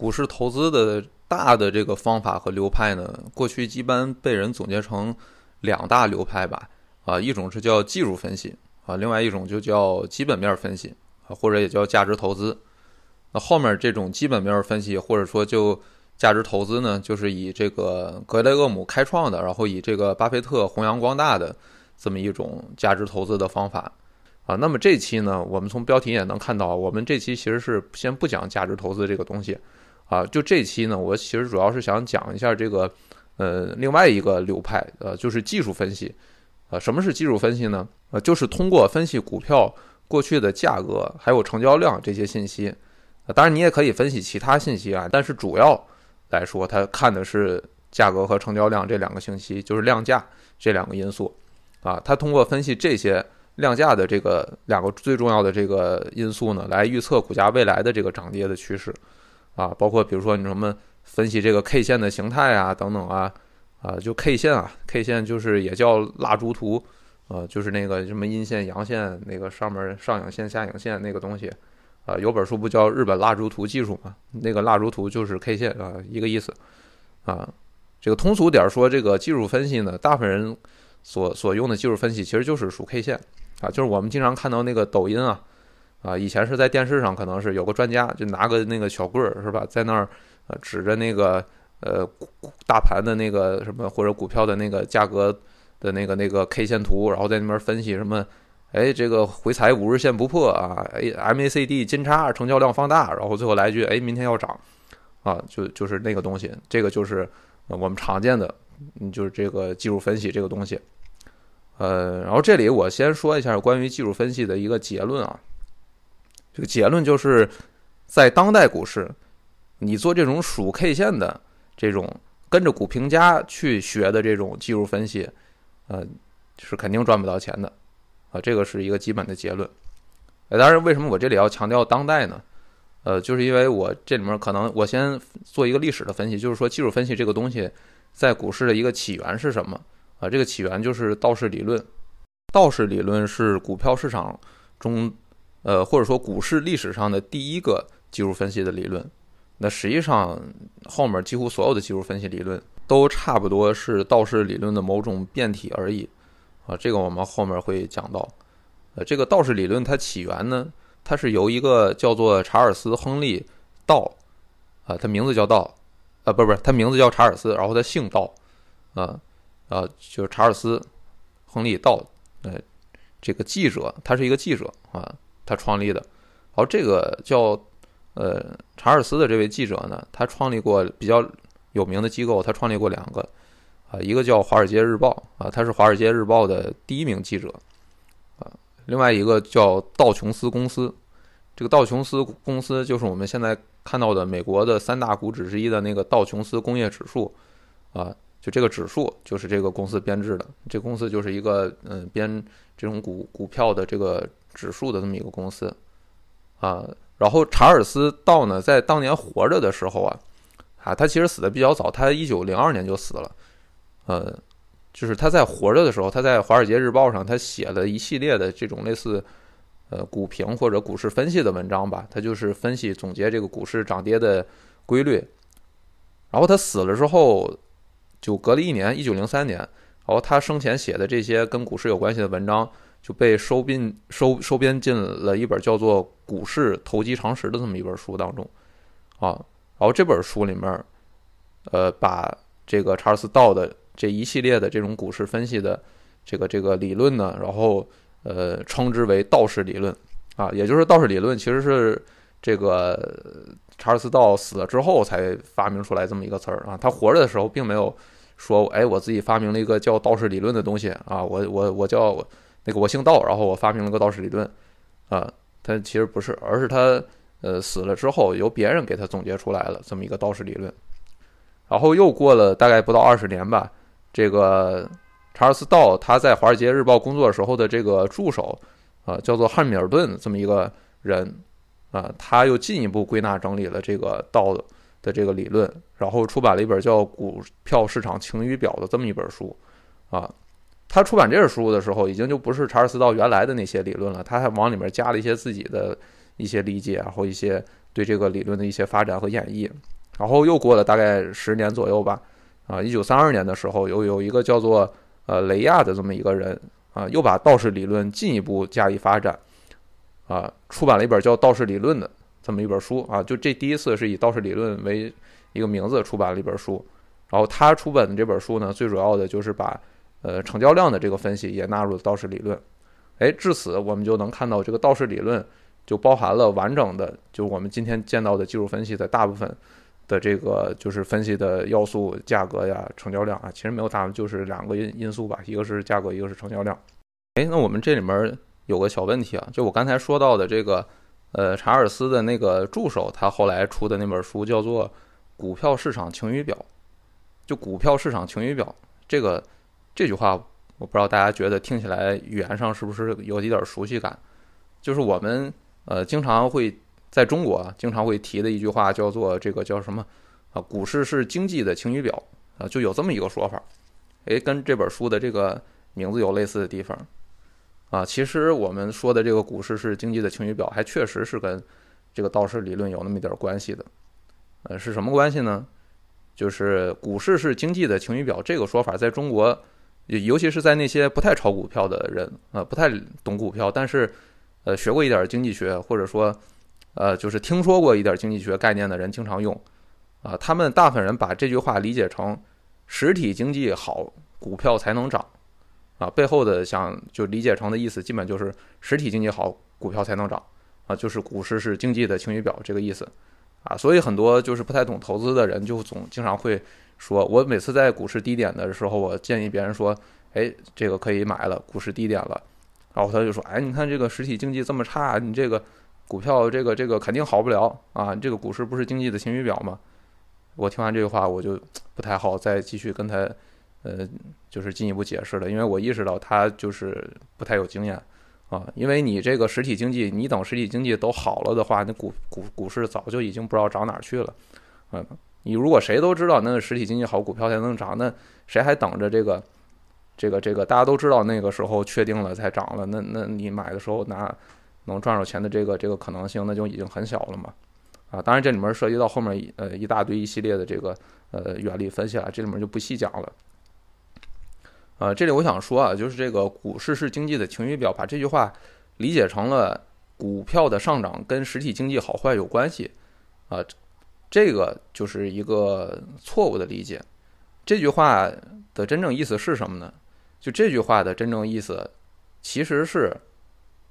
股市投资的大的这个方法和流派呢，过去一般被人总结成两大流派吧。啊，一种是叫技术分析啊，另外一种就叫基本面分析啊，或者也叫价值投资。那后面这种基本面分析或者说就价值投资呢，就是以这个格雷厄姆开创的，然后以这个巴菲特弘扬光大的这么一种价值投资的方法。啊，那么这期呢，我们从标题也能看到，我们这期其实是先不讲价值投资这个东西，啊，就这期呢，我其实主要是想讲一下这个，呃，另外一个流派，呃，就是技术分析，啊，什么是技术分析呢？呃，就是通过分析股票过去的价格还有成交量这些信息，啊，当然你也可以分析其他信息啊，但是主要来说，它看的是价格和成交量这两个信息，就是量价这两个因素，啊，它通过分析这些。量价的这个两个最重要的这个因素呢，来预测股价未来的这个涨跌的趋势，啊，包括比如说你什么分析这个 K 线的形态啊，等等啊，啊，就 K 线啊，K 线就是也叫蜡烛图，呃，就是那个什么阴线阳线那个上面上影线下影线那个东西，啊，有本书不叫日本蜡烛图技术嘛，那个蜡烛图就是 K 线啊，一个意思，啊，这个通俗点说，这个技术分析呢，大部分人所所用的技术分析其实就是数 K 线。啊，就是我们经常看到那个抖音啊，啊，以前是在电视上，可能是有个专家就拿个那个小棍儿是吧，在那儿呃指着那个呃大盘的那个什么或者股票的那个价格的那个那个 K 线图，然后在那边分析什么，哎，这个回踩五日线不破啊，哎，MACD 金叉成交量放大，然后最后来一句，哎，明天要涨，啊，就就是那个东西，这个就是我们常见的，就是这个技术分析这个东西。呃，然后这里我先说一下关于技术分析的一个结论啊。这个结论就是，在当代股市，你做这种数 K 线的这种跟着股评家去学的这种技术分析，呃，是肯定赚不到钱的啊。这个是一个基本的结论。呃，当然，为什么我这里要强调当代呢？呃，就是因为我这里面可能我先做一个历史的分析，就是说技术分析这个东西在股市的一个起源是什么？啊，这个起源就是道氏理论。道氏理论是股票市场中，呃，或者说股市历史上的第一个技术分析的理论。那实际上后面几乎所有的技术分析理论都差不多是道氏理论的某种变体而已。啊，这个我们后面会讲到。呃，这个道氏理论它起源呢，它是由一个叫做查尔斯·亨利·道，啊，他名字叫道，啊，不是不是，他名字叫查尔斯，然后他姓道，啊。啊，就是查尔斯·亨利·道，呃，这个记者，他是一个记者啊，他创立的。而，这个叫呃查尔斯的这位记者呢，他创立过比较有名的机构，他创立过两个啊，一个叫《华尔街日报》啊，他是《华尔街日报》的第一名记者啊，另外一个叫道琼斯公司，这个道琼斯公司就是我们现在看到的美国的三大股指之一的那个道琼斯工业指数啊。就这个指数就是这个公司编制的，这公司就是一个嗯编这种股股票的这个指数的这么一个公司啊。然后查尔斯道呢，在当年活着的时候啊，啊，他其实死的比较早，他一九零二年就死了。呃，就是他在活着的时候，他在《华尔街日报》上他写了一系列的这种类似呃股评或者股市分析的文章吧，他就是分析总结这个股市涨跌的规律。然后他死了之后。就隔了一年，一九零三年，然后他生前写的这些跟股市有关系的文章就被收并收收编进了一本叫做《股市投机常识》的这么一本书当中，啊，然后这本书里面，呃，把这个查尔斯道的这一系列的这种股市分析的这个这个理论呢，然后呃称之为道氏理论，啊，也就是道氏理论其实是这个。查尔斯道死了之后才发明出来这么一个词儿。啊，他活着的时候并没有说，哎，我自己发明了一个叫道氏理论的东西。啊，我我我叫那个我姓道，然后我发明了个道氏理论啊，他其实不是，而是他呃死了之后由别人给他总结出来了这么一个道氏理论，然后又过了大概不到二十年吧，这个查尔斯道他在《华尔街日报》工作时候的这个助手啊，叫做汉密尔顿这么一个人。啊，他又进一步归纳整理了这个道的这个理论，然后出版了一本叫《股票市场晴雨表》的这么一本书。啊，他出版这本书的时候，已经就不是查尔斯道原来的那些理论了，他还往里面加了一些自己的一些理解，然后一些对这个理论的一些发展和演绎。然后又过了大概十年左右吧，啊，一九三二年的时候，有有一个叫做呃雷亚的这么一个人啊，又把道氏理论进一步加以发展，啊，出版了一本叫《道氏理论》的这么一本书啊，就这第一次是以道士理论为一个名字出版了一本书。然后他出版的这本书呢，最主要的就是把呃成交量的这个分析也纳入了道氏理论。哎，至此我们就能看到这个道氏理论就包含了完整的，就我们今天见到的技术分析的大部分。的这个就是分析的要素，价格呀，成交量啊，其实没有大，就是两个因因素吧，一个是价格，一个是成交量。哎，那我们这里面有个小问题啊，就我刚才说到的这个，呃，查尔斯的那个助手，他后来出的那本书叫做《股票市场晴雨表》，就股票市场晴雨表这个这句话，我不知道大家觉得听起来语言上是不是有一点熟悉感？就是我们呃经常会。在中国啊，经常会提的一句话叫做“这个叫什么啊？股市是经济的晴雨表啊，就有这么一个说法。诶，跟这本书的这个名字有类似的地方啊。其实我们说的这个股市是经济的晴雨表，还确实是跟这个道氏理论有那么一点关系的。呃，是什么关系呢？就是股市是经济的晴雨表这个说法，在中国，尤其是在那些不太炒股票的人啊，不太懂股票，但是呃学过一点经济学，或者说。呃，就是听说过一点经济学概念的人经常用，啊，他们大部分人把这句话理解成实体经济好，股票才能涨，啊，背后的想就理解成的意思，基本就是实体经济好，股票才能涨，啊，就是股市是经济的晴雨表这个意思，啊，所以很多就是不太懂投资的人就总经常会说，我每次在股市低点的时候，我建议别人说，哎，这个可以买了，股市低点了，然后他就说，哎，你看这个实体经济这么差，你这个。股票这个这个肯定好不了啊！这个股市不是经济的晴雨表吗？我听完这句话，我就不太好再继续跟他，呃，就是进一步解释了，因为我意识到他就是不太有经验啊。因为你这个实体经济，你等实体经济都好了的话，那股股股市早就已经不知道涨哪去了。嗯，你如果谁都知道那个实体经济好，股票才能涨，那谁还等着这个这个这个？大家都知道那个时候确定了才涨了，那那你买的时候拿。能赚着钱的这个这个可能性，那就已经很小了嘛，啊，当然这里面涉及到后面呃一大堆一系列的这个呃原理分析了，这里面就不细讲了。啊，这里我想说啊，就是这个股市是经济的晴雨表，把这句话理解成了股票的上涨跟实体经济好坏有关系，啊，这个就是一个错误的理解。这句话的真正意思是什么呢？就这句话的真正意思其实是。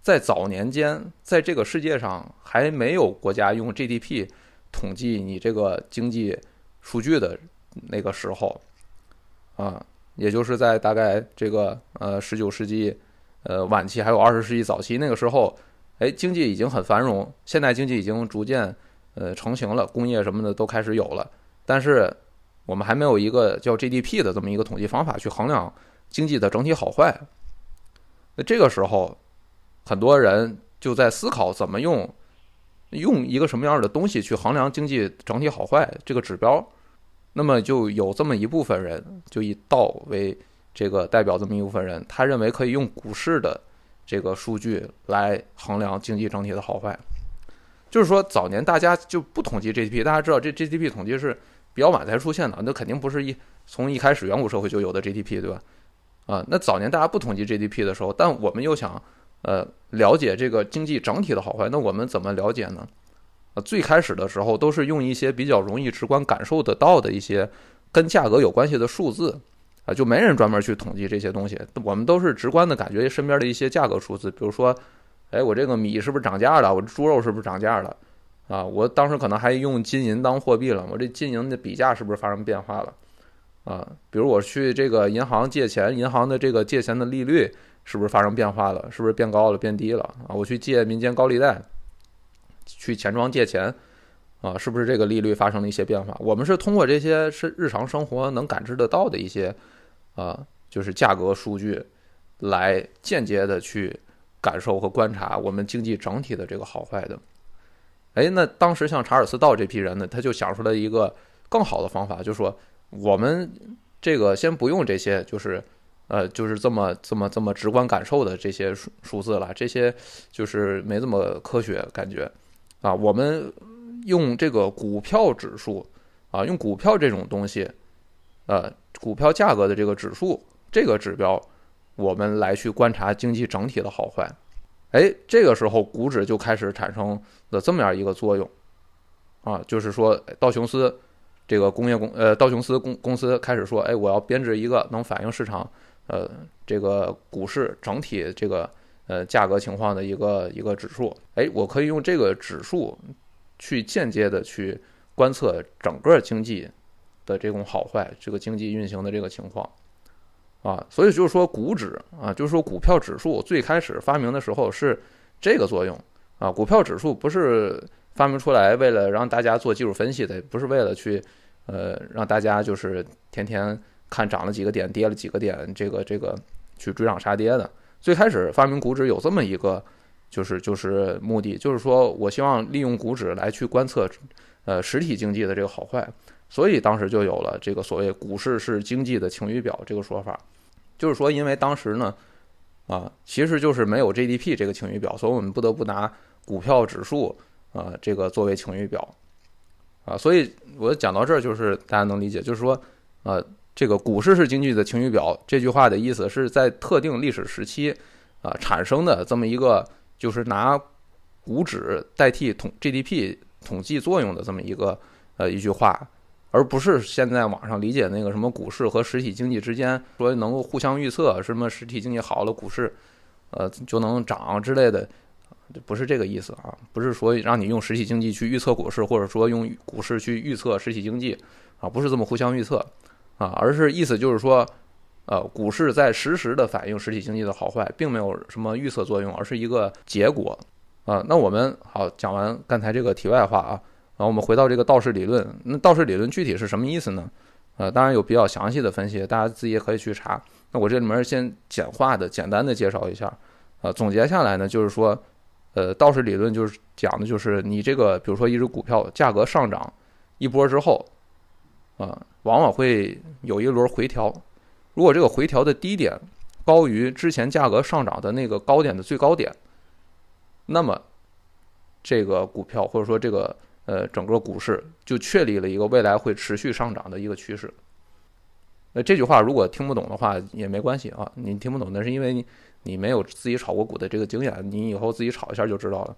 在早年间，在这个世界上还没有国家用 GDP 统计你这个经济数据的那个时候，啊，也就是在大概这个呃十九世纪呃晚期，还有二十世纪早期那个时候，哎，经济已经很繁荣，现代经济已经逐渐呃成型了，工业什么的都开始有了，但是我们还没有一个叫 GDP 的这么一个统计方法去衡量经济的整体好坏。那这个时候。很多人就在思考怎么用，用一个什么样的东西去衡量经济整体好坏这个指标。那么就有这么一部分人，就以道为这个代表，这么一部分人，他认为可以用股市的这个数据来衡量经济整体的好坏。就是说，早年大家就不统计 GDP，大家知道这 GDP 统计是比较晚才出现的，那肯定不是一从一开始远古社会就有的 GDP，对吧？啊，那早年大家不统计 GDP 的时候，但我们又想。呃，了解这个经济整体的好坏，那我们怎么了解呢？啊，最开始的时候都是用一些比较容易直观感受得到的一些跟价格有关系的数字，啊，就没人专门去统计这些东西，我们都是直观的感觉身边的一些价格数字，比如说，哎，我这个米是不是涨价了？我这猪肉是不是涨价了？啊，我当时可能还用金银当货币了，我这金银的比价是不是发生变化了？啊，比如我去这个银行借钱，银行的这个借钱的利率。是不是发生变化了？是不是变高了、变低了啊？我去借民间高利贷，去钱庄借钱啊，是不是这个利率发生了一些变化？我们是通过这些是日常生活能感知得到的一些啊，就是价格数据，来间接的去感受和观察我们经济整体的这个好坏的。哎，那当时像查尔斯道这批人呢，他就想出来一个更好的方法，就说我们这个先不用这些，就是。呃，就是这么这么这么直观感受的这些数数字了，这些就是没这么科学感觉，啊，我们用这个股票指数啊，用股票这种东西，呃，股票价格的这个指数这个指标，我们来去观察经济整体的好坏。哎，这个时候股指就开始产生了这么样一个作用啊，就是说道琼斯这个工业公呃道琼斯公公司开始说，哎，我要编制一个能反映市场呃这个股市整体这个呃价格情况的一个一个指数。哎，我可以用这个指数去间接的去观测整个经济的这种好坏，这个经济运行的这个情况。啊，所以就是说，股指啊，就是说股票指数最开始发明的时候是这个作用啊。股票指数不是发明出来为了让大家做技术分析的，不是为了去呃让大家就是天天看涨了几个点，跌了几个点，这个这个去追涨杀跌的。最开始发明股指有这么一个就是就是目的，就是说我希望利用股指来去观测呃实体经济的这个好坏。所以当时就有了这个所谓“股市是经济的晴雨表”这个说法，就是说，因为当时呢，啊，其实就是没有 GDP 这个晴雨表，所以我们不得不拿股票指数啊这个作为晴雨表，啊，所以我讲到这儿，就是大家能理解，就是说，呃，这个“股市是经济的晴雨表”这句话的意思是在特定历史时期啊产生的这么一个，就是拿股指代替统 GDP 统计作用的这么一个呃一句话。而不是现在网上理解那个什么股市和实体经济之间说能够互相预测，什么实体经济好了，股市，呃就能涨之类的，不是这个意思啊，不是说让你用实体经济去预测股市，或者说用股市去预测实体经济，啊，不是这么互相预测，啊，而是意思就是说，呃，股市在实时的反映实体经济的好坏，并没有什么预测作用，而是一个结果，啊，那我们好讲完刚才这个题外话啊。然后我们回到这个道氏理论，那道氏理论具体是什么意思呢？呃，当然有比较详细的分析，大家自己也可以去查。那我这里面先简化的、简单的介绍一下。呃，总结下来呢，就是说，呃，道氏理论就是讲的就是你这个，比如说一只股票价格上涨一波之后，啊，往往会有一轮回调。如果这个回调的低点高于之前价格上涨的那个高点的最高点，那么这个股票或者说这个。呃，整个股市就确立了一个未来会持续上涨的一个趋势。那这句话如果听不懂的话也没关系啊，你听不懂那是因为你没有自己炒过股的这个经验，你以后自己炒一下就知道了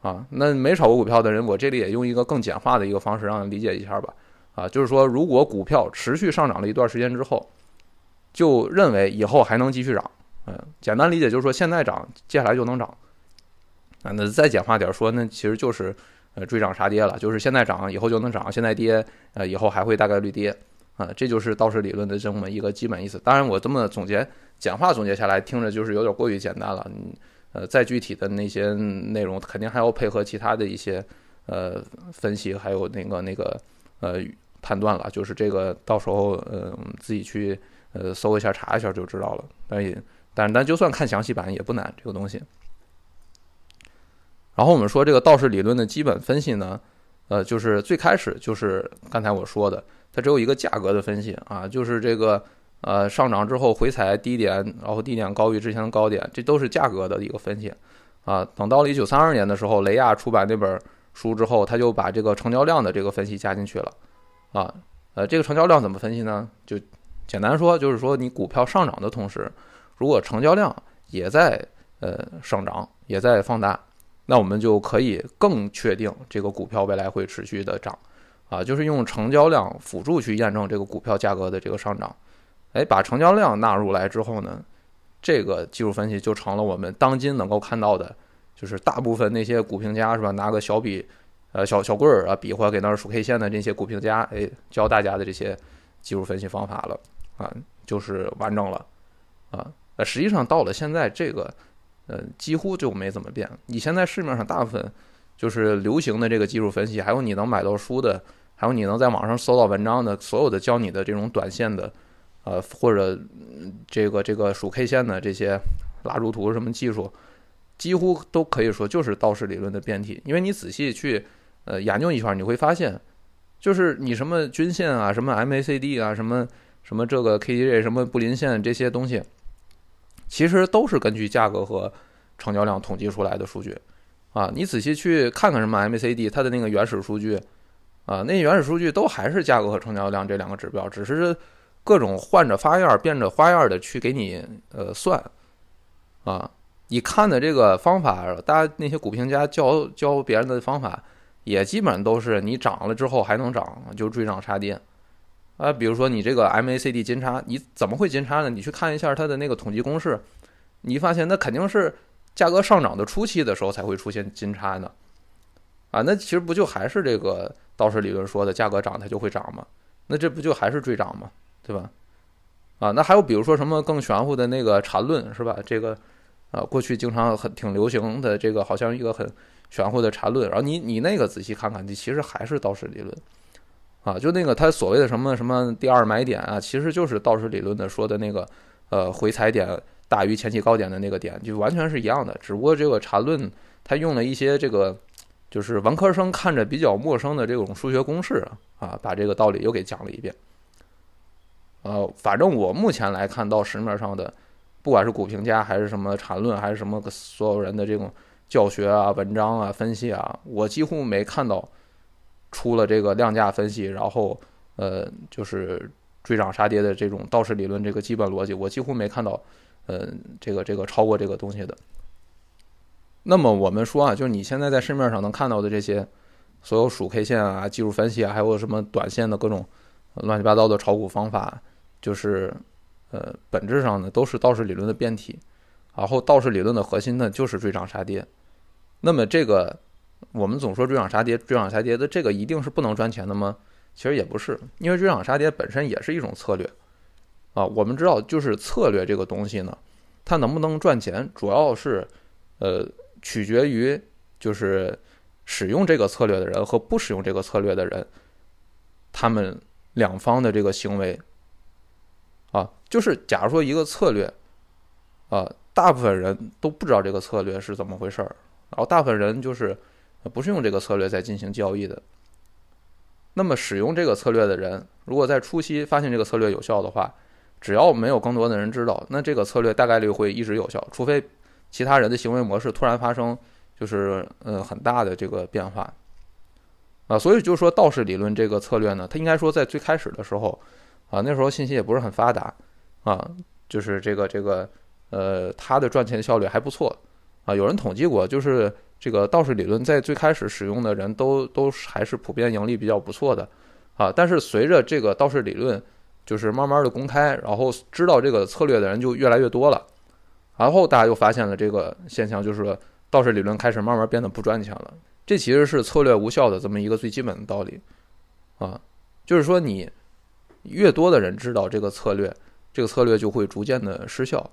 啊。那没炒过股票的人，我这里也用一个更简化的一个方式让你理解一下吧。啊，就是说如果股票持续上涨了一段时间之后，就认为以后还能继续涨。嗯，简单理解就是说现在涨，接下来就能涨。啊，那再简化点说，那其实就是。呃，追涨杀跌了，就是现在涨，以后就能涨；现在跌，呃，以后还会大概率跌，啊，这就是道氏理论的这么一个基本意思。当然，我这么总结、简化总结下来，听着就是有点过于简单了。嗯，呃，再具体的那些内容，肯定还要配合其他的一些呃分析，还有那个那个呃判断了。就是这个，到时候呃自己去呃搜一下、查一下就知道了。但也，但但就算看详细版也不难，这个东西。然后我们说这个道氏理论的基本分析呢，呃，就是最开始就是刚才我说的，它只有一个价格的分析啊，就是这个呃上涨之后回踩低点，然后低点高于之前的高点，这都是价格的一个分析啊。等到了一九三二年的时候，雷亚出版那本书之后，他就把这个成交量的这个分析加进去了啊。呃，这个成交量怎么分析呢？就简单说，就是说你股票上涨的同时，如果成交量也在呃上涨，也在放大。那我们就可以更确定这个股票未来会持续的涨，啊，就是用成交量辅助去验证这个股票价格的这个上涨。哎，把成交量纳入来之后呢，这个技术分析就成了我们当今能够看到的，就是大部分那些股评家是吧，拿个小笔，呃，小小棍儿啊，比划给那儿数 K 线的这些股评家，哎，教大家的这些技术分析方法了，啊，就是完整了，啊，那实际上到了现在这个。呃，几乎就没怎么变。你现在市面上大部分就是流行的这个技术分析，还有你能买到书的，还有你能在网上搜到文章的，所有的教你的这种短线的，呃，或者这个这个数 K 线的这些蜡烛图什么技术，几乎都可以说就是道氏理论的变体。因为你仔细去呃研究一圈，你会发现，就是你什么均线啊，什么 MACD 啊，什么什么这个 KDJ，什么布林线这些东西。其实都是根据价格和成交量统计出来的数据，啊，你仔细去看看什么 MACD 它的那个原始数据啊，那原始数据都还是价格和成交量这两个指标，只是各种换着花样、变着花样的去给你呃算啊。你看的这个方法，大家那些股评家教教别人的方法，也基本都是你涨了之后还能涨，就追涨杀跌。啊，比如说你这个 MACD 金叉，你怎么会金叉呢？你去看一下它的那个统计公式，你发现那肯定是价格上涨的初期的时候才会出现金叉的。啊，那其实不就还是这个道氏理论说的价格涨它就会涨吗？那这不就还是追涨吗？对吧？啊，那还有比如说什么更玄乎的那个缠论是吧？这个。啊，过去经常很挺流行的这个，好像一个很玄乎的缠论。然后你你那个仔细看看，你其实还是道氏理论啊，就那个他所谓的什么什么第二买点啊，其实就是道氏理论的说的那个呃回踩点大于前期高点的那个点，就完全是一样的。只不过这个缠论他用了一些这个就是文科生看着比较陌生的这种数学公式啊，把这个道理又给讲了一遍。呃，反正我目前来看到市面上的。不管是股评家还是什么缠论，还是什么所有人的这种教学啊、文章啊、分析啊，我几乎没看到出了这个量价分析，然后呃就是追涨杀跌的这种道氏理论这个基本逻辑，我几乎没看到呃这个这个超过这个东西的。那么我们说啊，就是你现在在市面上能看到的这些所有数 K 线啊、技术分析啊，还有什么短线的各种乱七八糟的炒股方法，就是。呃，本质上呢都是道氏理论的变体，然后道氏理论的核心呢就是追涨杀跌。那么这个我们总说追涨杀跌，追涨杀跌的这个一定是不能赚钱的吗？其实也不是，因为追涨杀跌本身也是一种策略啊。我们知道，就是策略这个东西呢，它能不能赚钱，主要是呃取决于就是使用这个策略的人和不使用这个策略的人，他们两方的这个行为。啊，就是假如说一个策略，啊，大部分人都不知道这个策略是怎么回事儿，然后大部分人就是不是用这个策略在进行交易的。那么使用这个策略的人，如果在初期发现这个策略有效的话，只要没有更多的人知道，那这个策略大概率会一直有效，除非其他人的行为模式突然发生就是呃很大的这个变化。啊，所以就是说道氏理论这个策略呢，它应该说在最开始的时候。啊，那时候信息也不是很发达，啊，就是这个这个，呃，它的赚钱效率还不错，啊，有人统计过，就是这个道氏理论在最开始使用的人都都还是普遍盈利比较不错的，啊，但是随着这个道氏理论就是慢慢的公开，然后知道这个策略的人就越来越多了，然后大家又发现了这个现象，就是道氏理论开始慢慢变得不赚钱了，这其实是策略无效的这么一个最基本的道理，啊，就是说你。越多的人知道这个策略，这个策略就会逐渐的失效。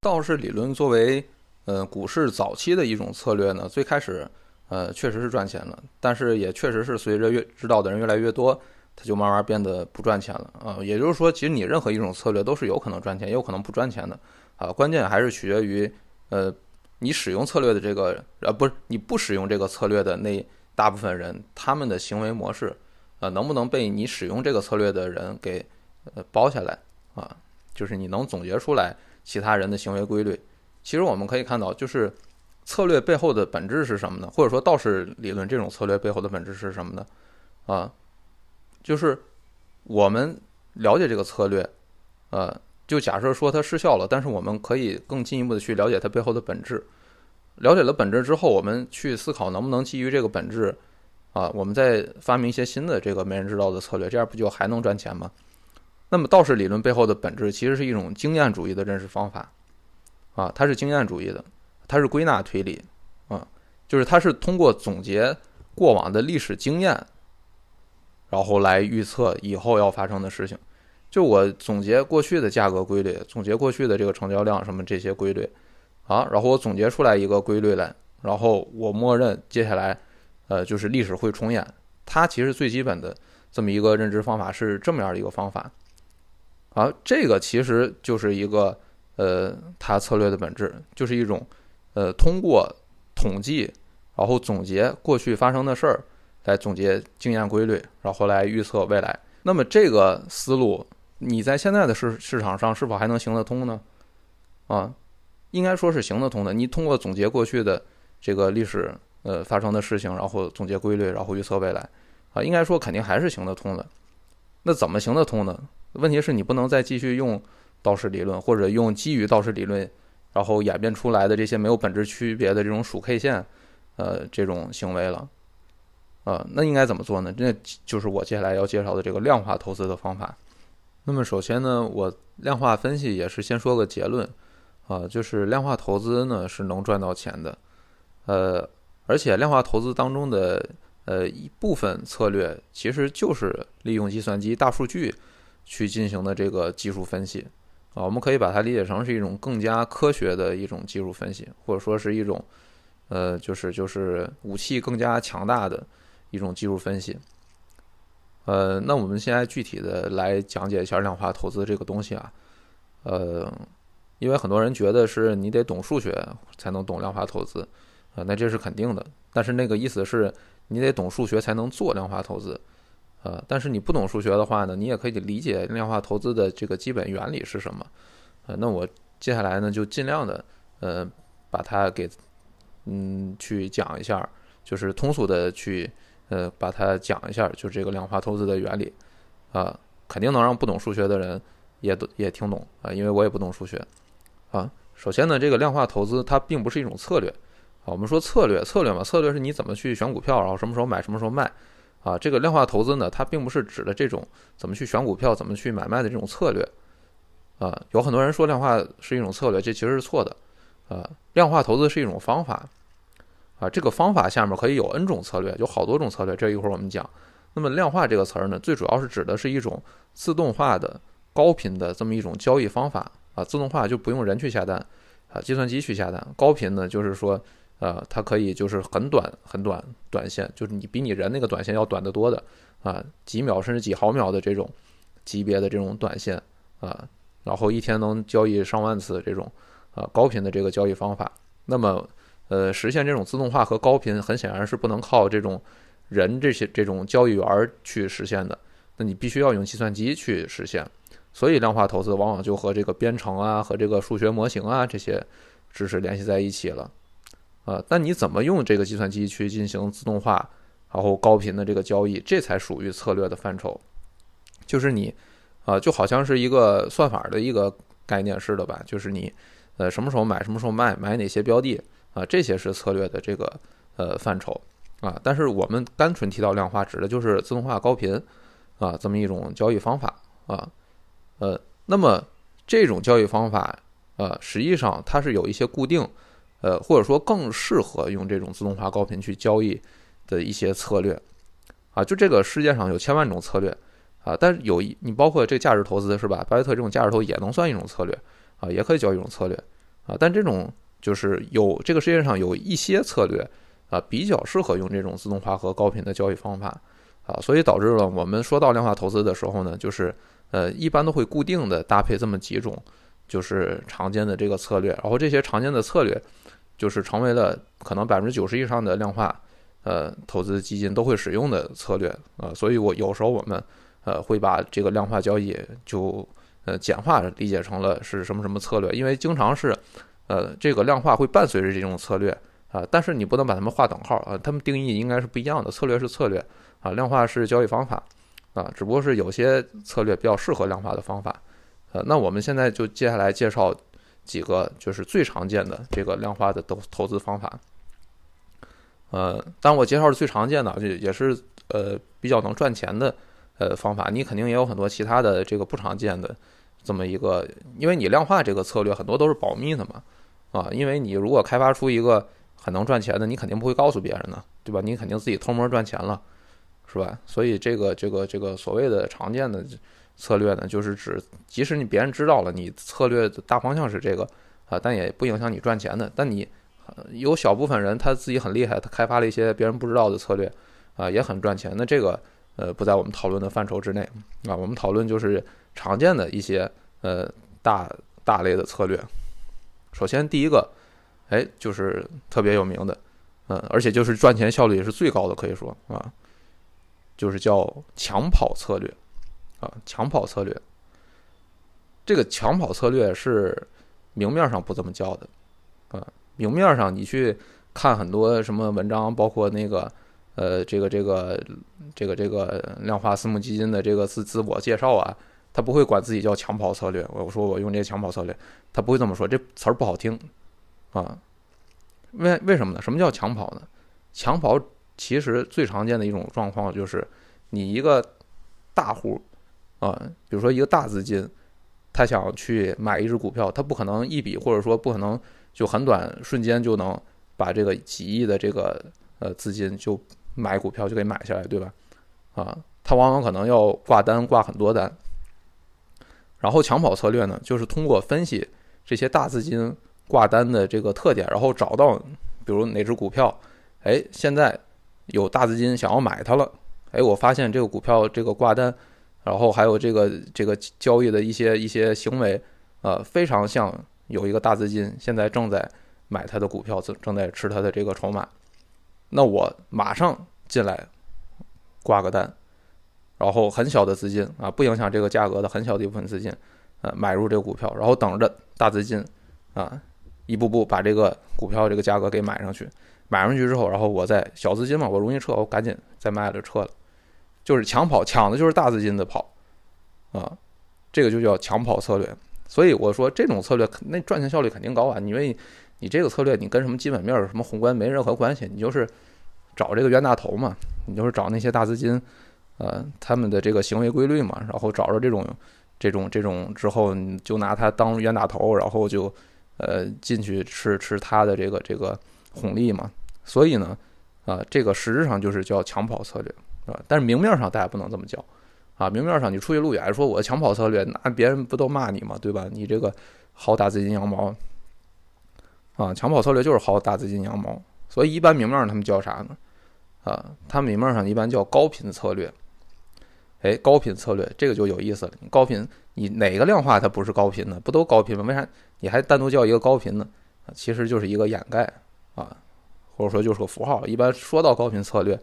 道氏理论作为呃股市早期的一种策略呢，最开始呃确实是赚钱了，但是也确实是随着越知道的人越来越多，它就慢慢变得不赚钱了啊。也就是说，其实你任何一种策略都是有可能赚钱，也有可能不赚钱的啊。关键还是取决于呃你使用策略的这个呃不是你不使用这个策略的那大部分人他们的行为模式。呃，能不能被你使用这个策略的人给呃包下来啊？就是你能总结出来其他人的行为规律。其实我们可以看到，就是策略背后的本质是什么呢？或者说道士理论这种策略背后的本质是什么呢？啊，就是我们了解这个策略，呃，就假设说它失效了，但是我们可以更进一步的去了解它背后的本质。了解了本质之后，我们去思考能不能基于这个本质。啊，我们再发明一些新的这个没人知道的策略，这样不就还能赚钱吗？那么道士理论背后的本质其实是一种经验主义的认识方法，啊，它是经验主义的，它是归纳推理，啊，就是它是通过总结过往的历史经验，然后来预测以后要发生的事情。就我总结过去的价格规律，总结过去的这个成交量什么这些规律，啊，然后我总结出来一个规律来，然后我默认接下来。呃，就是历史会重演，它其实最基本的这么一个认知方法是这么样的一个方法，啊，这个其实就是一个呃，它策略的本质就是一种呃，通过统计，然后总结过去发生的事儿，来总结经验规律，然后来预测未来。那么这个思路，你在现在的市市场上是否还能行得通呢？啊，应该说是行得通的。你通过总结过去的这个历史。呃发生的事情，然后总结规律，然后预测未来，啊，应该说肯定还是行得通的。那怎么行得通呢？问题是你不能再继续用道氏理论，或者用基于道氏理论，然后演变出来的这些没有本质区别的这种数 K 线，呃，这种行为了。啊，那应该怎么做呢？这就是我接下来要介绍的这个量化投资的方法。那么首先呢，我量化分析也是先说个结论，啊，就是量化投资呢是能赚到钱的，呃，而且量化投资当中的呃一部分策略其实就是利用计算机大数据去进行的这个技术分析，啊，我们可以把它理解成是一种更加科学的一种技术分析，或者说是一种呃，就是就是武器更加强大的。一种技术分析，呃，那我们现在具体的来讲解一下量化投资这个东西啊，呃，因为很多人觉得是你得懂数学才能懂量化投资，啊，那这是肯定的，但是那个意思是你得懂数学才能做量化投资，呃，但是你不懂数学的话呢，你也可以理解量化投资的这个基本原理是什么，呃，那我接下来呢就尽量的呃把它给嗯去讲一下，就是通俗的去。呃，把它讲一下，就这个量化投资的原理，啊，肯定能让不懂数学的人也都也听懂啊，因为我也不懂数学，啊，首先呢，这个量化投资它并不是一种策略，啊，我们说策略，策略嘛，策略是你怎么去选股票，然后什么时候买，什么时候卖，啊，这个量化投资呢，它并不是指的这种怎么去选股票，怎么去买卖的这种策略，啊，有很多人说量化是一种策略，这其实是错的，啊，量化投资是一种方法。啊，这个方法下面可以有 N 种策略，有好多种策略。这一会儿我们讲。那么量化这个词儿呢，最主要是指的是一种自动化的高频的这么一种交易方法啊。自动化就不用人去下单啊，计算机去下单。高频呢，就是说，呃，它可以就是很短很短短线，就是你比你人那个短线要短得多的啊，几秒甚至几毫秒的这种级别的这种短线啊，然后一天能交易上万次这种啊高频的这个交易方法。那么呃，实现这种自动化和高频，很显然是不能靠这种人这些这种交易员去实现的。那你必须要用计算机去实现。所以量化投资往往就和这个编程啊，和这个数学模型啊这些知识联系在一起了。啊，那你怎么用这个计算机去进行自动化，然后高频的这个交易，这才属于策略的范畴。就是你，啊，就好像是一个算法的一个概念似的吧。就是你，呃，什么时候买，什么时候卖，买哪些标的。啊，这些是策略的这个呃范畴啊，但是我们单纯提到量化，指的就是自动化高频啊这么一种交易方法啊，呃，那么这种交易方法呃，实际上它是有一些固定呃，或者说更适合用这种自动化高频去交易的一些策略啊，就这个世界上有千万种策略啊，但是有一你包括这价值投资是吧？巴菲特这种价值投也能算一种策略啊，也可以叫一种策略啊，但这种。就是有这个世界上有一些策略啊，比较适合用这种自动化和高频的交易方法啊，所以导致了我们说到量化投资的时候呢，就是呃一般都会固定的搭配这么几种，就是常见的这个策略，然后这些常见的策略就是成为了可能百分之九十以上的量化呃投资基金都会使用的策略啊，所以我有时候我们呃会把这个量化交易就呃简化理解成了是什么什么策略，因为经常是。呃，这个量化会伴随着这种策略啊，但是你不能把它们划等号啊，它们定义应该是不一样的。策略是策略啊，量化是交易方法啊，只不过是有些策略比较适合量化的方法。呃，那我们现在就接下来介绍几个就是最常见的这个量化的投投资方法。呃，当我介绍是最常见的，这也是呃比较能赚钱的呃方法。你肯定也有很多其他的这个不常见的这么一个，因为你量化这个策略很多都是保密的嘛。啊，因为你如果开发出一个很能赚钱的，你肯定不会告诉别人的，对吧？你肯定自己偷摸赚钱了，是吧？所以这个这个这个所谓的常见的策略呢，就是指即使你别人知道了你策略的大方向是这个啊，但也不影响你赚钱的。但你有小部分人他自己很厉害，他开发了一些别人不知道的策略啊，也很赚钱。那这个呃不在我们讨论的范畴之内啊，我们讨论就是常见的一些呃大大类的策略。首先，第一个，哎，就是特别有名的，嗯，而且就是赚钱效率也是最高的，可以说啊，就是叫抢跑策略，啊，抢跑策略。这个抢跑策略是明面上不这么叫的，啊，明面上你去看很多什么文章，包括那个呃这个这个这个这个量化私募基金的这个自自我介绍啊，他不会管自己叫抢跑策略。我说我用这个抢跑策略，他不会这么说，这词儿不好听啊。为为什么呢？什么叫抢跑呢？抢跑其实最常见的一种状况就是你一个大户啊，比如说一个大资金。他想去买一只股票，他不可能一笔或者说不可能就很短瞬间就能把这个几亿的这个呃资金就买股票就给买下来，对吧？啊，他往往可能要挂单挂很多单。然后抢跑策略呢，就是通过分析这些大资金挂单的这个特点，然后找到比如哪只股票，哎，现在有大资金想要买它了，哎，我发现这个股票这个挂单。然后还有这个这个交易的一些一些行为，呃，非常像有一个大资金现在正在买它的股票，正正在吃它的这个筹码，那我马上进来挂个单，然后很小的资金啊，不影响这个价格的很小的一部分资金，呃，买入这个股票，然后等着大资金啊，一步步把这个股票这个价格给买上去，买上去之后，然后我再小资金嘛，我容易撤，我赶紧再卖了撤了。就是抢跑，抢的就是大资金的跑，啊，这个就叫抢跑策略。所以我说这种策略，那赚钱效率肯定高啊。因为你这个策略，你跟什么基本面、什么宏观没任何关系，你就是找这个冤大头嘛，你就是找那些大资金，呃，他们的这个行为规律嘛，然后找着这种、这种、这种之后，你就拿它当冤大头，然后就呃进去吃吃他的这个这个红利嘛。所以呢，啊，这个实质上就是叫抢跑策略。啊，但是明面上大家不能这么叫，啊，明面上你出去路演说我抢跑策略，那别人不都骂你吗？对吧？你这个薅大资金羊毛，啊，抢跑策略就是薅大资金羊毛，所以一般明面上他们叫啥呢？啊，他们明面上一般叫高频策略。哎，高频策略这个就有意思了。高频，你哪个量化它不是高频呢？不都高频吗？为啥你还单独叫一个高频呢？其实就是一个掩盖啊，或者说就是个符号。一般说到高频策略。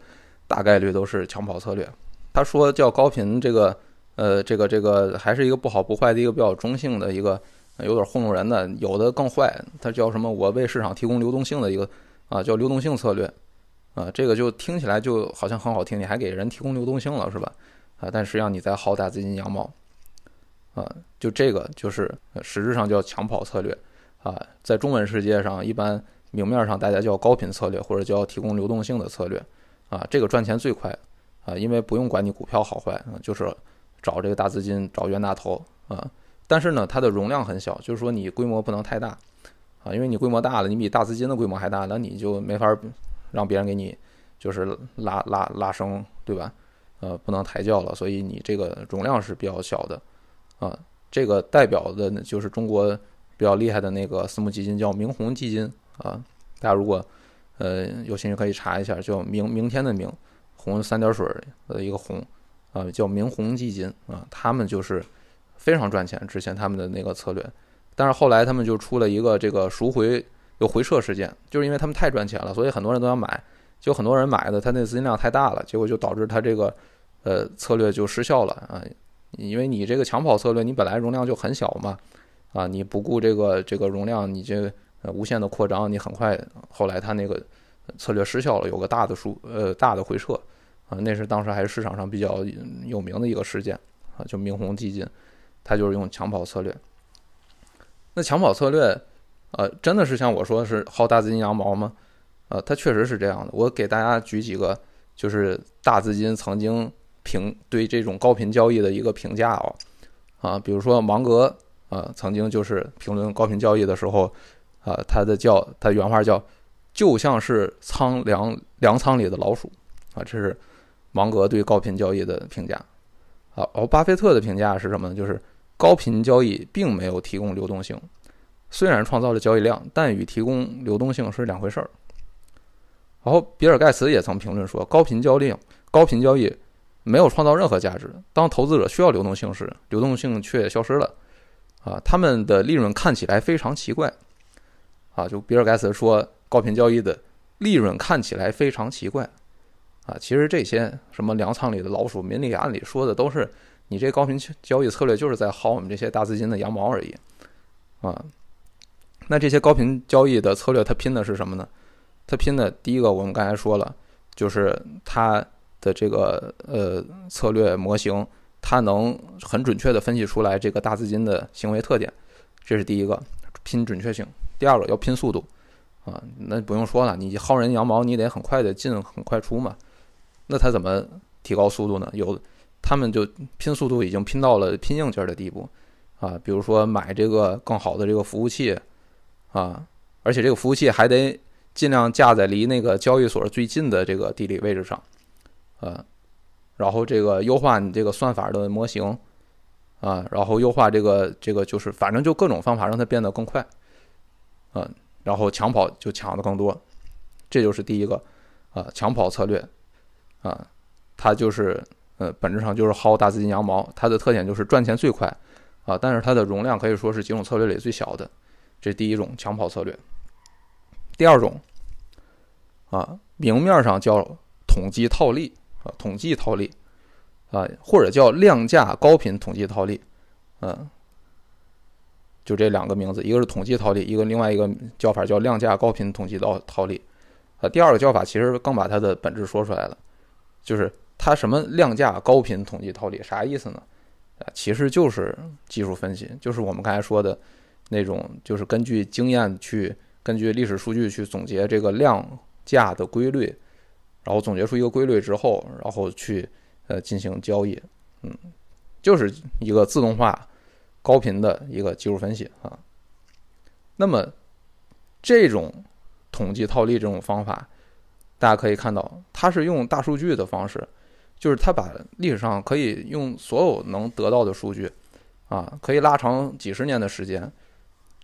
大概率都是抢跑策略。他说叫高频，这个呃，这个这个还是一个不好不坏的一个比较中性的一个，有点糊弄人的。有的更坏，它叫什么？我为市场提供流动性的一个啊，叫流动性策略啊。这个就听起来就好像很好听，你还给人提供流动性了是吧？啊，但实际上你在薅大资金羊毛啊。就这个就是实质上叫抢跑策略啊。在中文世界上，一般明面上大家叫高频策略或者叫提供流动性的策略。啊，这个赚钱最快，啊，因为不用管你股票好坏，啊，就是找这个大资金，找冤大头，啊，但是呢，它的容量很小，就是说你规模不能太大，啊，因为你规模大了，你比大资金的规模还大，那你就没法让别人给你就是拉拉拉升，对吧？呃，不能抬轿了，所以你这个容量是比较小的，啊，这个代表的就是中国比较厉害的那个私募基金，叫明弘基金，啊，大家如果。呃，有兴趣可以查一下，叫明明天的明，红三点水的一个红，啊，叫明红基金啊，他们就是非常赚钱，之前他们的那个策略，但是后来他们就出了一个这个赎回有回撤事件，就是因为他们太赚钱了，所以很多人都要买，就很多人买的，他那资金量太大了，结果就导致他这个呃策略就失效了啊，因为你这个抢跑策略，你本来容量就很小嘛，啊，你不顾这个这个容量，你这。呃，无限的扩张，你很快，后来他那个策略失效了，有个大的输，呃，大的回撤，啊，那是当时还是市场上比较有名的一个事件，啊，就明弘基金，他就是用抢跑策略。那抢跑策略，呃，真的是像我说是薅大资金羊毛吗？呃，它确实是这样的。我给大家举几个，就是大资金曾经评对这种高频交易的一个评价哦，啊，比如说芒格，啊，曾经就是评论高频交易的时候。啊，他的叫他原话叫，就像是仓粮粮仓里的老鼠，啊，这是芒格对高频交易的评价。啊，而巴菲特的评价是什么呢？就是高频交易并没有提供流动性，虽然创造了交易量，但与提供流动性是两回事儿。然后比尔盖茨也曾评论说，高频交易高频交易没有创造任何价值。当投资者需要流动性时，流动性却消失了。啊，他们的利润看起来非常奇怪。啊，就比尔盖茨说，高频交易的利润看起来非常奇怪，啊，其实这些什么粮仓里的老鼠、明里暗里说的都是你这高频交易策略就是在薅我们这些大资金的羊毛而已，啊，那这些高频交易的策略它拼的是什么呢？它拼的第一个我们刚才说了，就是它的这个呃策略模型，它能很准确的分析出来这个大资金的行为特点，这是第一个拼准确性。第二个要拼速度啊，那不用说了，你薅人羊毛，你得很快的进，很快出嘛。那他怎么提高速度呢？有他们就拼速度已经拼到了拼硬件的地步啊，比如说买这个更好的这个服务器啊，而且这个服务器还得。尽量架在离那个交易所最近的这个地理位置上，呃，然后这个优化你这个算法的模型，啊，然后优化这个这个就是反正就各种方法让它变得更快，嗯，然后抢跑就抢的更多，这就是第一个，啊，抢跑策略，啊，它就是呃本质上就是薅大资金羊毛，它的特点就是赚钱最快，啊，但是它的容量可以说是几种策略里最小的，这是第一种抢跑策略。第二种，啊，明面上叫统计套利啊，统计套利啊，或者叫量价高频统计套利，嗯，就这两个名字，一个是统计套利，一个另外一个叫法叫量价高频统计套套利啊。第二个叫法其实更把它的本质说出来了，就是它什么量价高频统计套利啥意思呢？啊，其实就是技术分析，就是我们刚才说的那种，就是根据经验去。根据历史数据去总结这个量价的规律，然后总结出一个规律之后，然后去呃进行交易，嗯，就是一个自动化、高频的一个技术分析啊。那么这种统计套利这种方法，大家可以看到，它是用大数据的方式，就是它把历史上可以用所有能得到的数据啊，可以拉长几十年的时间。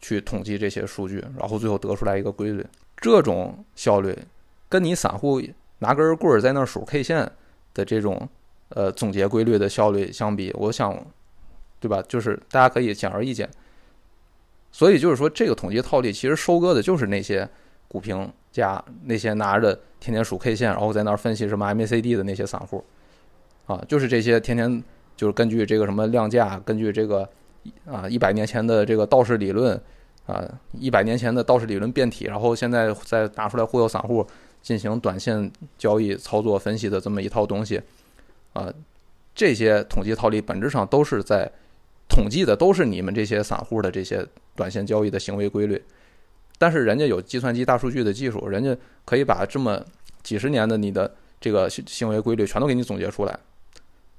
去统计这些数据，然后最后得出来一个规律。这种效率，跟你散户拿根棍儿在那数 K 线的这种呃总结规律的效率相比，我想，对吧？就是大家可以显而易见。所以就是说，这个统计套利其实收割的就是那些股评家，那些拿着天天数 K 线，然后在那儿分析什么 MACD 的那些散户，啊，就是这些天天就是根据这个什么量价，根据这个。啊，一百年前的这个道氏理论，啊，一百年前的道士理论变体，然后现在再拿出来忽悠散户进行短线交易操作分析的这么一套东西，啊，这些统计套利本质上都是在统计的都是你们这些散户的这些短线交易的行为规律，但是人家有计算机大数据的技术，人家可以把这么几十年的你的这个行行为规律全都给你总结出来，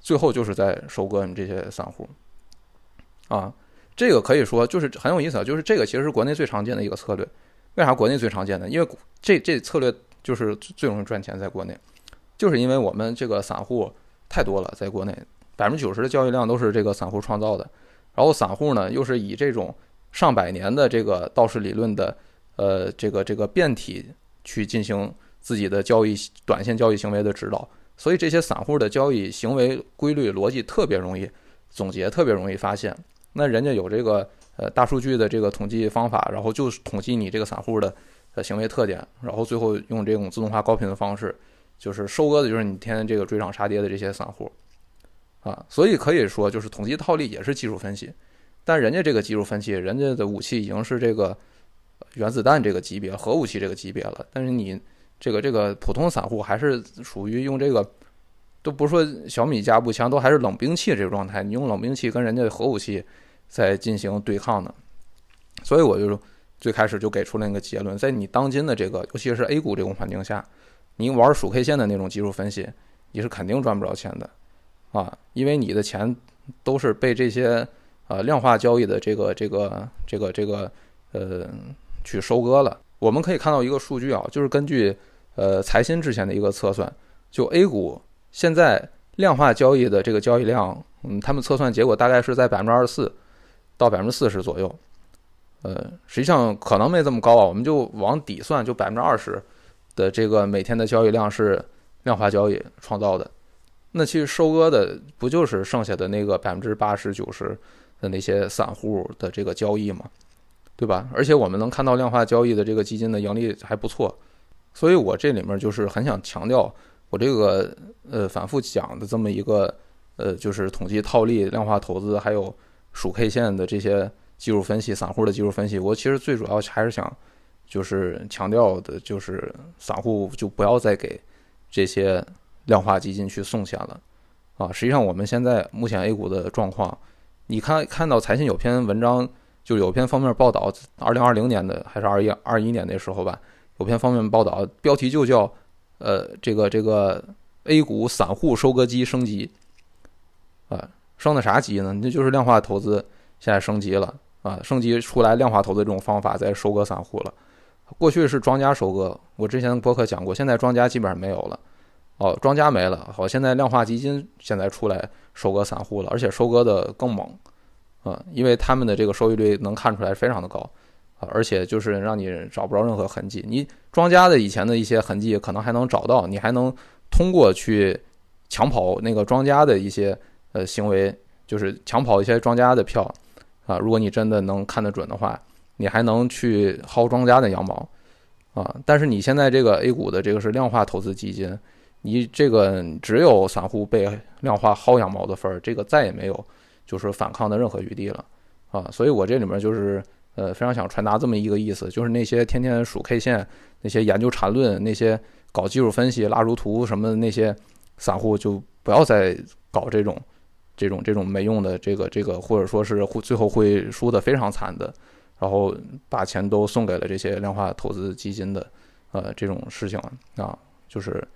最后就是在收割你这些散户。啊，这个可以说就是很有意思啊，就是这个其实是国内最常见的一个策略。为啥国内最常见呢？因为这这策略就是最容易赚钱，在国内，就是因为我们这个散户太多了，在国内百分之九十的交易量都是这个散户创造的。然后散户呢，又是以这种上百年的这个道氏理论的呃这个这个变体去进行自己的交易短线交易行为的指导，所以这些散户的交易行为规律逻辑特别容易总结，特别容易发现。那人家有这个呃大数据的这个统计方法，然后就统计你这个散户的呃行为特点，然后最后用这种自动化高频的方式，就是收割的就是你天天这个追涨杀跌的这些散户，啊，所以可以说就是统计套利也是技术分析，但人家这个技术分析，人家的武器已经是这个原子弹这个级别、核武器这个级别了，但是你这个这个普通散户还是属于用这个。都不说小米加步枪，都还是冷兵器这个状态。你用冷兵器跟人家核武器在进行对抗呢，所以我就最开始就给出了那个结论：在你当今的这个，尤其是 A 股这种环境下，你玩数 K 线的那种技术分析，你是肯定赚不着钱的啊，因为你的钱都是被这些呃量化交易的这个这个这个这个呃去收割了。我们可以看到一个数据啊，就是根据呃财新之前的一个测算，就 A 股。现在量化交易的这个交易量，嗯，他们测算结果大概是在百分之二十四到百分之四十左右，呃，实际上可能没这么高啊，我们就往底算，就百分之二十的这个每天的交易量是量化交易创造的，那其实收割的不就是剩下的那个百分之八十九十的那些散户的这个交易吗？对吧？而且我们能看到量化交易的这个基金的盈利还不错，所以我这里面就是很想强调。我这个呃反复讲的这么一个呃，就是统计套利、量化投资，还有数 K 线的这些技术分析、散户的技术分析，我其实最主要还是想就是强调的，就是散户就不要再给这些量化基金去送钱了啊。实际上，我们现在目前 A 股的状况，你看看到财新有篇文章，就有篇方面报道，二零二零年的还是二一二一年那时候吧，有篇方面报道，标题就叫呃这个这个 A 股散户收割机升级啊，升的啥级呢？那就是量化投资现在升级了。啊，升级出来量化投资这种方法在收割散户了。过去是庄家收割，我之前博客讲过，现在庄家基本上没有了。哦，庄家没了，好，现在量化基金现在出来收割散户了，而且收割的更猛。啊，因为他们的这个收益率能看出来非常的高啊，而且就是让你找不着任何痕迹。你庄家的以前的一些痕迹可能还能找到，你还能通过去抢跑那个庄家的一些呃行为，就是抢跑一些庄家的票。啊，如果你真的能看得准的话，你还能去薅庄家的羊毛，啊！但是你现在这个 A 股的这个是量化投资基金，你这个只有散户被量化薅羊毛的份儿，这个再也没有就是反抗的任何余地了，啊！所以我这里面就是呃非常想传达这么一个意思，就是那些天天数 K 线、那些研究缠论、那些搞技术分析、蜡烛图什么的那些散户，就不要再搞这种。这种这种没用的这个这个，或者说是会最后会输的非常惨的，然后把钱都送给了这些量化投资基金的，呃，这种事情啊，就是，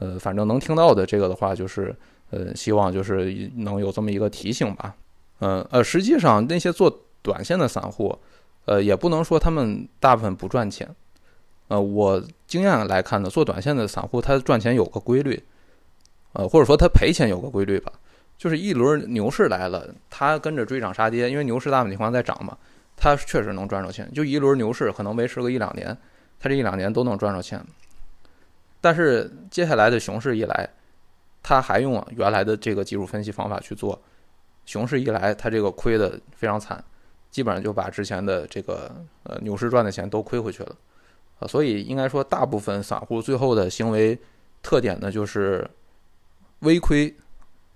呃，反正能听到的这个的话，就是，呃，希望就是能有这么一个提醒吧，嗯呃，实际上那些做短线的散户，呃，也不能说他们大部分不赚钱，呃，我经验来看呢，做短线的散户他赚钱有个规律，呃，或者说他赔钱有个规律吧。就是一轮牛市来了，他跟着追涨杀跌，因为牛市大部分情况在涨嘛，他确实能赚着钱。就一轮牛市可能维持个一两年，他这一两年都能赚着钱。但是接下来的熊市一来，他还用原来的这个技术分析方法去做，熊市一来，他这个亏的非常惨，基本上就把之前的这个呃牛市赚的钱都亏回去了。啊，所以应该说，大部分散户最后的行为特点呢，就是微亏。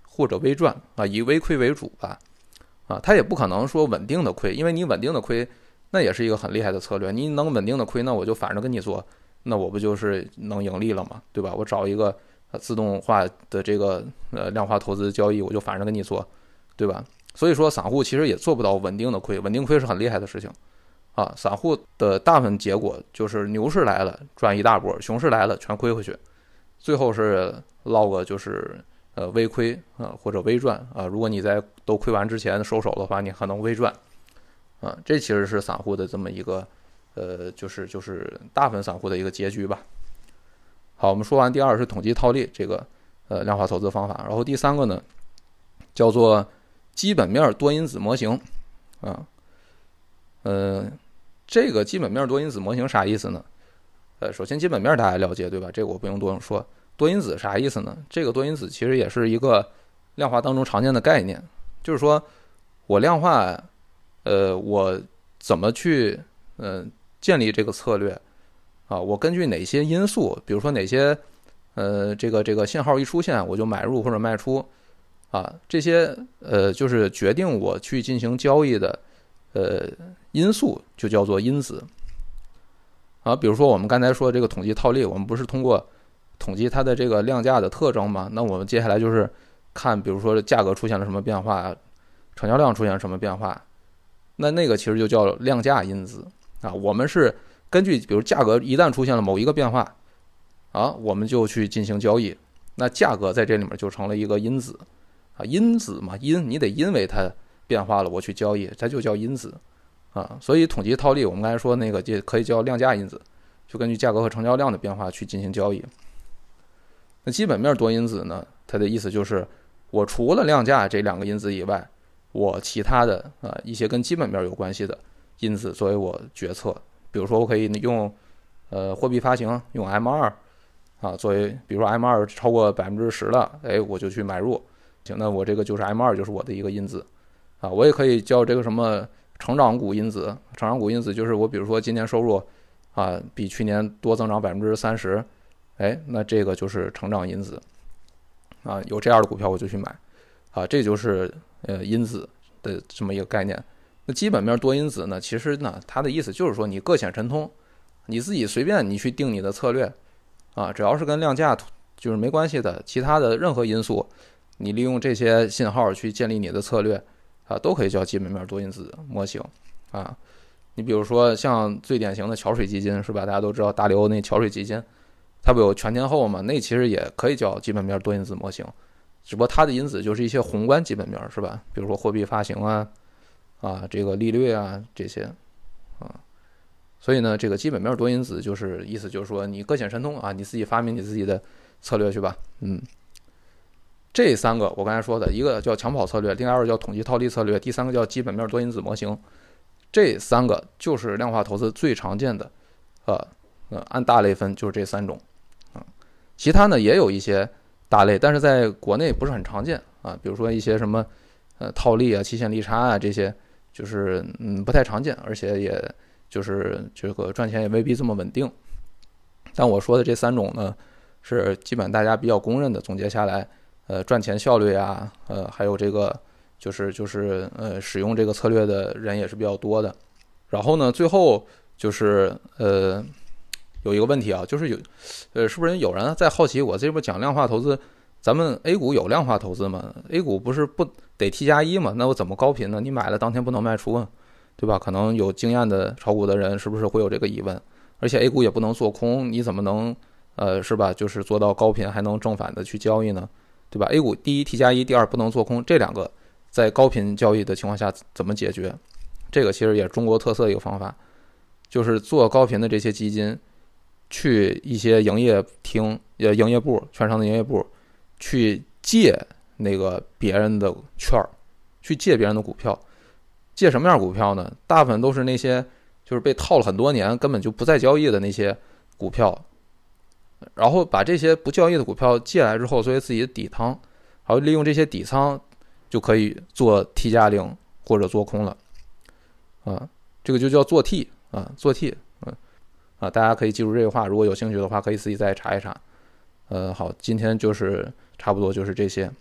或者微赚啊，以微亏为主吧，啊，他也不可能说稳定的亏，因为你稳定的亏，那也是一个很厉害的策略。你能稳定的亏，那我就反着跟你做，那我不就是能盈利了吗？对吧？我找一个自动化的这个呃量化投资交易，我就反着跟你做，对吧？所以说，散户其实也做不到稳定的亏，稳定亏是很厉害的事情啊。散户的大部分结果就是牛市来了赚一大波，熊市来了全亏回去，最后是落个就是。呃，微亏啊，或者微赚啊。如果你在都亏完之前收手的话，你可能微赚啊。这其实是散户的这么一个呃，就是就是大部分散户的一个结局吧。好，我们说完第二是统计套利这个呃量化投资方法，然后第三个呢叫做基本面多因子模型啊。呃，这个基本面多因子模型啥意思呢？呃，首先基本面大家了解对吧？这个我不用多说。多因子啥意思呢？这个多因子其实也是一个量化当中常见的概念，就是说我量化，呃，我怎么去嗯建立这个策略啊？我根据哪些因素，比如说哪些呃这个这个信号一出现我就买入或者卖出啊？这些呃就是决定我去进行交易的呃因素就叫做因子啊。比如说我们刚才说这个统计套利，我们不是通过统计它的这个量价的特征嘛？那我们接下来就是看，比如说价格出现了什么变化，成交量出现什么变化，那那个其实就叫量价因子啊。我们是根据比如价格一旦出现了某一个变化啊，我们就去进行交易，那价格在这里面就成了一个因子啊，因子嘛，因你得因为它变化了我去交易，它就叫因子啊。所以统计套利，我们刚才说那个就可以叫量价因子，就根据价格和成交量的变化去进行交易。那基本面多因子呢？它的意思就是，我除了量价这两个因子以外，我其他的啊一些跟基本面有关系的因子作为我决策。比如说，我可以用呃货币发行用 M 二啊作为，比如说 M 二超过百分之十了，哎，我就去买入。行，那我这个就是 M 二就是我的一个因子啊。我也可以叫这个什么成长股因子，成长股因子就是我比如说今年收入啊比去年多增长百分之三十。哎，那这个就是成长因子啊，有这样的股票我就去买啊，这就是呃因子的这么一个概念。那基本面多因子呢，其实呢，它的意思就是说你各显神通你自己随便你去定你的策略啊，只要是跟量价就是没关系的，其他的任何因素，你利用这些信号去建立你的策略啊，都可以叫基本面多因子模型啊。你比如说像最典型的桥水基金是吧？大家都知道大刘那桥水基金，它不有全天候嘛？那其实也可以叫基本面多因子模型，只不过它的因子就是一些宏观基本面是吧？比如说货币发行啊，啊这个利率啊这些啊，所以呢，这个基本面多因子就是意思就是说你各显神通啊，你自己发明你自己的策略去吧。嗯，这三个我刚才说的一个叫抢跑策略，另外二个叫统计套利策略，第三个叫基本面多因子模型。这三个就是量化投资最常见的，呃呃，按大类分就是这三种，其他呢也有一些大类，但是在国内不是很常见啊，比如说一些什么呃套利啊、期限利差啊这些，就是嗯不太常见，而且也就是这个赚钱也未必这么稳定。但我说的这三种呢，是基本大家比较公认的，总结下来，呃，赚钱效率啊，呃，还有这个。就是就是呃，使用这个策略的人也是比较多的。然后呢，最后就是呃，有一个问题啊，就是有呃，是不是有人在好奇我这不讲量化投资？咱们 A 股有量化投资吗？A 股不是不得 T 加一吗？那我怎么高频呢？你买了当天不能卖出啊，对吧？可能有经验的炒股的人是不是会有这个疑问？而且 A 股也不能做空，你怎么能呃是吧？就是做到高频还能正反的去交易呢？对吧？A 股第一 T 加一，第二不能做空，这两个。在高频交易的情况下怎么解决？这个其实也是中国特色一个方法，就是做高频的这些基金，去一些营业厅、呃营业部、券商的营业部去借那个别人的券儿，去借别人的股票。借什么样股票呢？大部分都是那些就是被套了很多年，根本就不再交易的那些股票。然后把这些不交易的股票借来之后，作为自己的底仓，然后利用这些底仓。就可以做 T 加零或者做空了，啊，这个就叫做 T 啊，做 T，啊，大家可以记住这个话，如果有兴趣的话，可以自己再查一查。呃，好，今天就是差不多就是这些。